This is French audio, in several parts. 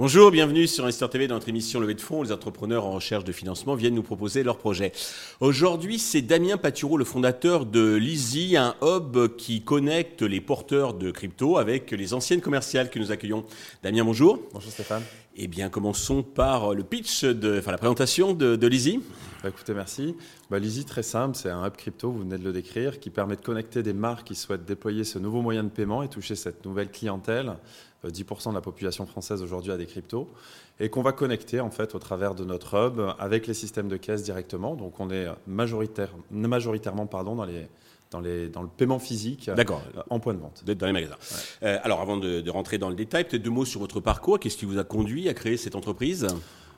Bonjour, bienvenue sur Investor TV dans notre émission Levée de fonds. Les entrepreneurs en recherche de financement viennent nous proposer leurs projets. Aujourd'hui, c'est Damien Patureau, le fondateur de Lizzy, un hub qui connecte les porteurs de crypto avec les anciennes commerciales que nous accueillons. Damien, bonjour. Bonjour Stéphane. Eh bien, commençons par le pitch, de, enfin la présentation de, de Lizzy. Bah, écoutez, merci. Bah, Lizzy, très simple, c'est un hub crypto, vous venez de le décrire, qui permet de connecter des marques qui souhaitent déployer ce nouveau moyen de paiement et toucher cette nouvelle clientèle 10% euh, de la population française aujourd'hui a des cryptos, et qu'on va connecter en fait au travers de notre hub avec les systèmes de caisse directement. Donc on est majoritaire, majoritairement pardon, dans les, dans, les, dans, le paiement physique euh, en point de vente. Dans les magasins. Euh, alors avant de, de, rentrer dans le détail, peut-être deux mots sur votre parcours. Qu'est-ce qui vous a conduit à créer cette entreprise?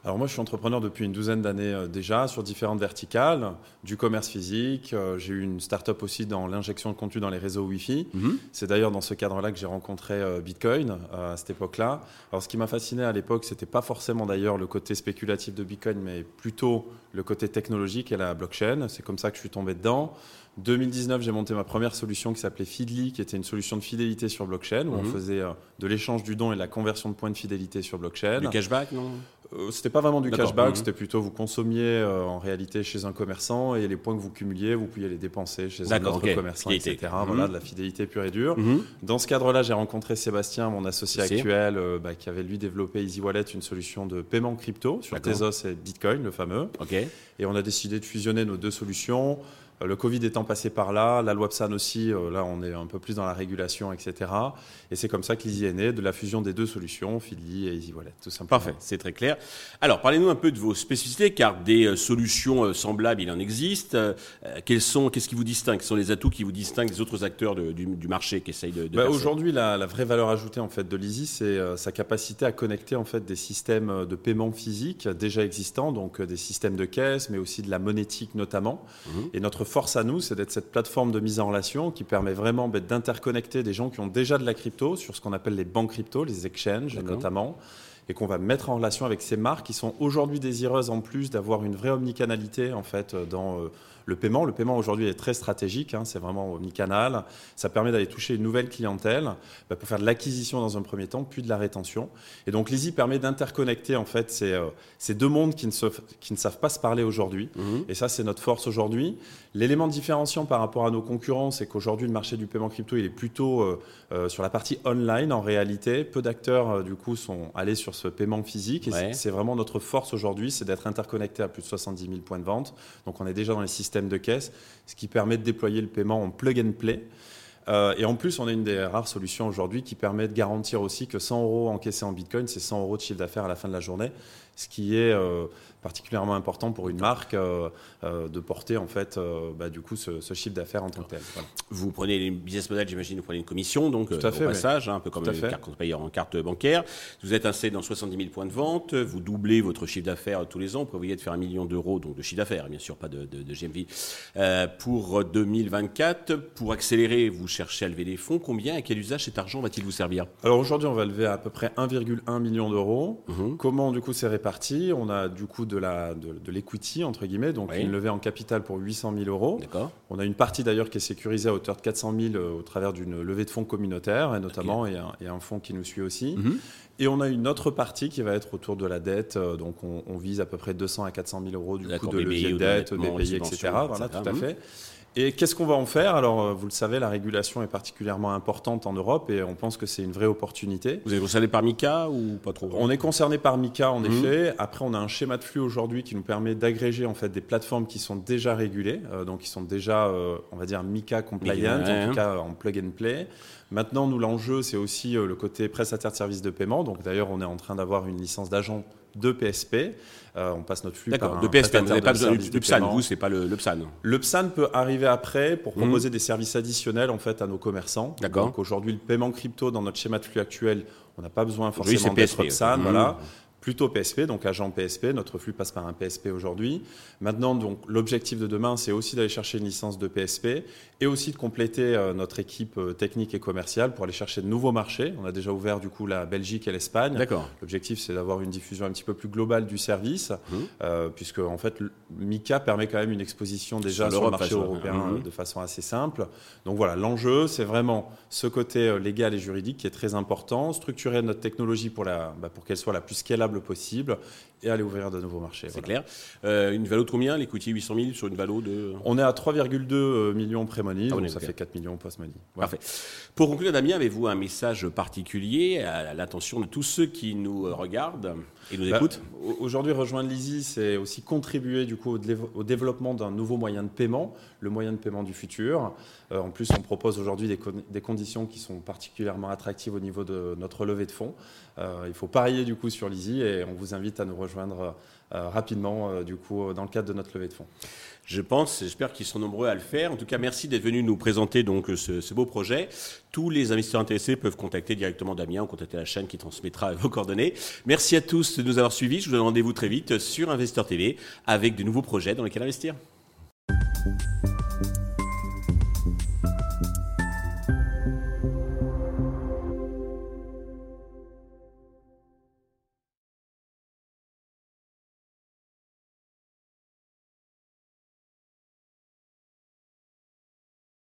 Alors moi, je suis entrepreneur depuis une douzaine d'années euh, déjà sur différentes verticales, du commerce physique. Euh, j'ai eu une start-up aussi dans l'injection de contenu dans les réseaux Wi-Fi. Mhm. C'est d'ailleurs dans ce cadre-là que j'ai rencontré euh, Bitcoin à cette époque-là. Alors ce qui m'a fasciné à l'époque, c'était pas forcément d'ailleurs le côté spéculatif de Bitcoin, mais plutôt le côté technologique et la blockchain. C'est comme ça que je suis tombé dedans. 2019, j'ai monté ma première solution qui s'appelait Feedly, qui était une solution de fidélité sur blockchain, où on mhm. faisait de l'échange du don et de la conversion de points de fidélité sur blockchain. Du cashback, non? C'était pas vraiment du cashback, mhm. c'était plutôt vous consommiez euh, en réalité chez un commerçant et les points que vous cumuliez, vous pouviez les dépenser chez un autre commerçant, etc. Voilà, mhm. de la fidélité pure et dure. Mhm. Dans ce cadre-là, j'ai rencontré Sébastien, mon associé actuel, euh, bah, qui avait lui développé Easy Wallet, une solution de paiement crypto sur Tezos et Bitcoin, le fameux. Et on a décidé de fusionner nos deux solutions. Euh, le Covid étant passé par là, la loi PSAN aussi, euh, là on est un peu plus dans la régulation, etc. Et c'est comme ça que l'Easy est né, de la fusion des deux solutions, Feedly et Easy Wallet, tout simplement. Parfait, c'est très clair. Alors parlez-nous un peu de vos spécificités, car des euh, solutions semblables, il en existe. Quels sont, qu'est-ce qui vous distingue? Quels sont les atouts qui vous distinguent des autres acteurs du, marché qui essayent de, de bah, Aujourd'hui, la, vraie valeur ajoutée en fait de l'Easy, c'est sa capacité à connecter en fait des systèmes de paiement physique déjà existants, donc des systèmes de caisse, mais aussi de la monétique notamment. Mhm. Et notre force à nous, c'est d'être cette plateforme de mise en relation qui permet vraiment bah, d'interconnecter des gens qui ont déjà de la crypto sur ce qu'on appelle les banques crypto, les exchanges notamment, et qu'on va mettre en relation avec ces marques qui sont aujourd'hui désireuses en plus d'avoir une vraie omnicanalité en fait dans euh, le paiement. Le paiement aujourd'hui est très stratégique, hein, c'est vraiment omnicanal. Ça permet d'aller toucher une nouvelle clientèle bah, pour faire de l'acquisition dans un premier temps, puis de la rétention. Et donc l'Easy permet d'interconnecter en fait ces, euh, ces, deux mondes qui ne, se, qui ne savent pas se parler aujourd'hui. Mhm. Et ça, c'est notre force aujourd'hui. L'élément différenciant par rapport à nos concurrents, c'est qu'aujourd'hui le marché du paiement crypto, il est plutôt euh, euh, sur la partie online en réalité. Peu d'acteurs du coup sont allés sur ce paiement physique. Et c'est vraiment notre force aujourd'hui, c'est d'être interconnecté à plus de 70 000 points de vente. Donc on est déjà dans les systèmes de caisse, ce qui permet de déployer le paiement en plug and play. Euh, et en plus, on a une des rares solutions aujourd'hui qui permet de garantir aussi que 100 euros encaissés en Bitcoin, c'est 100 euros de chiffre d'affaires à la fin de la journée, ce qui est euh, particulièrement important pour une marque euh, euh, de porter en fait euh, bah, du coup ce, chiffre d'affaires en tant que tel. Vous prenez les business models, j'imagine, vous prenez une commission donc Tout à fait, au passage, hein, un peu comme une carte en carte bancaire. Vous êtes installé dans 70 000 points de vente, vous doublez votre chiffre d'affaires tous les ans, vous prévoyez de faire un million d'euros donc de chiffre d'affaires, bien sûr pas de, de, de GMV pour 2024. Pour accélérer, vous cherchez à lever des fonds. Combien et quel usage cet argent va-t-il vous servir? Alors aujourd'hui, on va lever à peu près 1,1 million d'euros. Mhm. Comment du coup c'est réparti? On a du coup de l'equity entre guillemets, donc une levée en capital pour 800 000 euros. On a une partie d'ailleurs qui est sécurisée à hauteur de 400 000 euh, au travers d'une levée de fonds communautaire, et notamment et, un, fonds qui nous suit aussi. Mhm. Et on a une autre partie qui va être autour de la dette, euh, donc on, vise à peu près 200 à 400 000 euros du coup de levier de dette, BPI, etc. Voilà, tout à fait. Et qu'est-ce qu'on va en faire? Alors, euh, vous le savez, la régulation est particulièrement importante en Europe et on pense que c'est une vraie opportunité. Vous êtes concerné par MICA ou pas trop? On est concerné par MICA, en mhm. effet. Après, on a un schéma de flux aujourd'hui qui nous permet d'agréger en fait des plateformes qui sont déjà régulées, euh, donc qui sont déjà, euh, on va dire, MICA compliant, en tout cas en plug and play. Maintenant, nous, l'enjeu, c'est aussi le côté prestataire de services de paiement. Donc, d'ailleurs, on est en train d'avoir une licence d'agent de PSP. Euh, on passe notre flux par de PSP, vous n'avez pas besoin du PSAN, vous, c'est pas le, le, PSAN. Le PSAN peut arriver après pour mhm. proposer des services additionnels en fait à nos commerçants. Donc aujourd'hui, le paiement crypto dans notre schéma de flux actuel, on n'a pas besoin forcément d'être PSAN, voilà. Plutôt PSP, donc agent PSP. Notre flux passe par un PSP aujourd'hui. Maintenant, donc l'objectif de demain, c'est aussi d'aller chercher une licence de PSP et aussi de compléter euh, notre équipe euh, technique et commerciale pour aller chercher de nouveaux marchés. On a déjà ouvert du coup la Belgique et l'Espagne. D'accord. L'objectif, c'est d'avoir une diffusion un petit peu plus globale du service, mmh. euh, puisque en fait, Mika permet quand même une exposition déjà sur, le marché européen mmh. de façon assez simple. Donc voilà, l'enjeu, c'est vraiment ce côté légal et juridique qui est très important, structurer notre technologie pour, la, bah, pour qu'elle soit la plus scalable possible et aller ouvrir de nouveaux marchés. C'est clair. Euh, une valo de combien Les 800 000 sur une valo de. On est à 3,2 euh, millions pré-money, ah, donc ça fait 4 millions post-money. Parfait. Pour conclure, Damien, avez-vous un message particulier à l'attention de tous ceux qui nous regardent et nous bah, écoutent? Aujourd'hui, rejoindre l'Easy, c'est aussi contribuer du coup au, développement d'un nouveau moyen de paiement, le moyen de paiement du futur. Euh, en plus, on propose aujourd'hui des, des, conditions qui sont particulièrement attractives au niveau de notre levée de fonds. il faut parier du coup sur l'Easy et on vous invite à nous rejoindre euh, rapidement euh, du coup dans le cadre de notre levée de fonds. Je pense, j'espère qu'ils sont nombreux à le faire. En tout cas, merci d'être venu nous présenter donc ce, beau projet. Tous les investisseurs intéressés peuvent contacter directement Damien ou contacter la chaîne qui transmettra vos coordonnées. Merci à tous de nous avoir suivis. Je vous donne rendez-vous très vite sur Investeur TV avec de nouveaux projets dans lesquels investir.